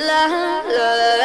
la la la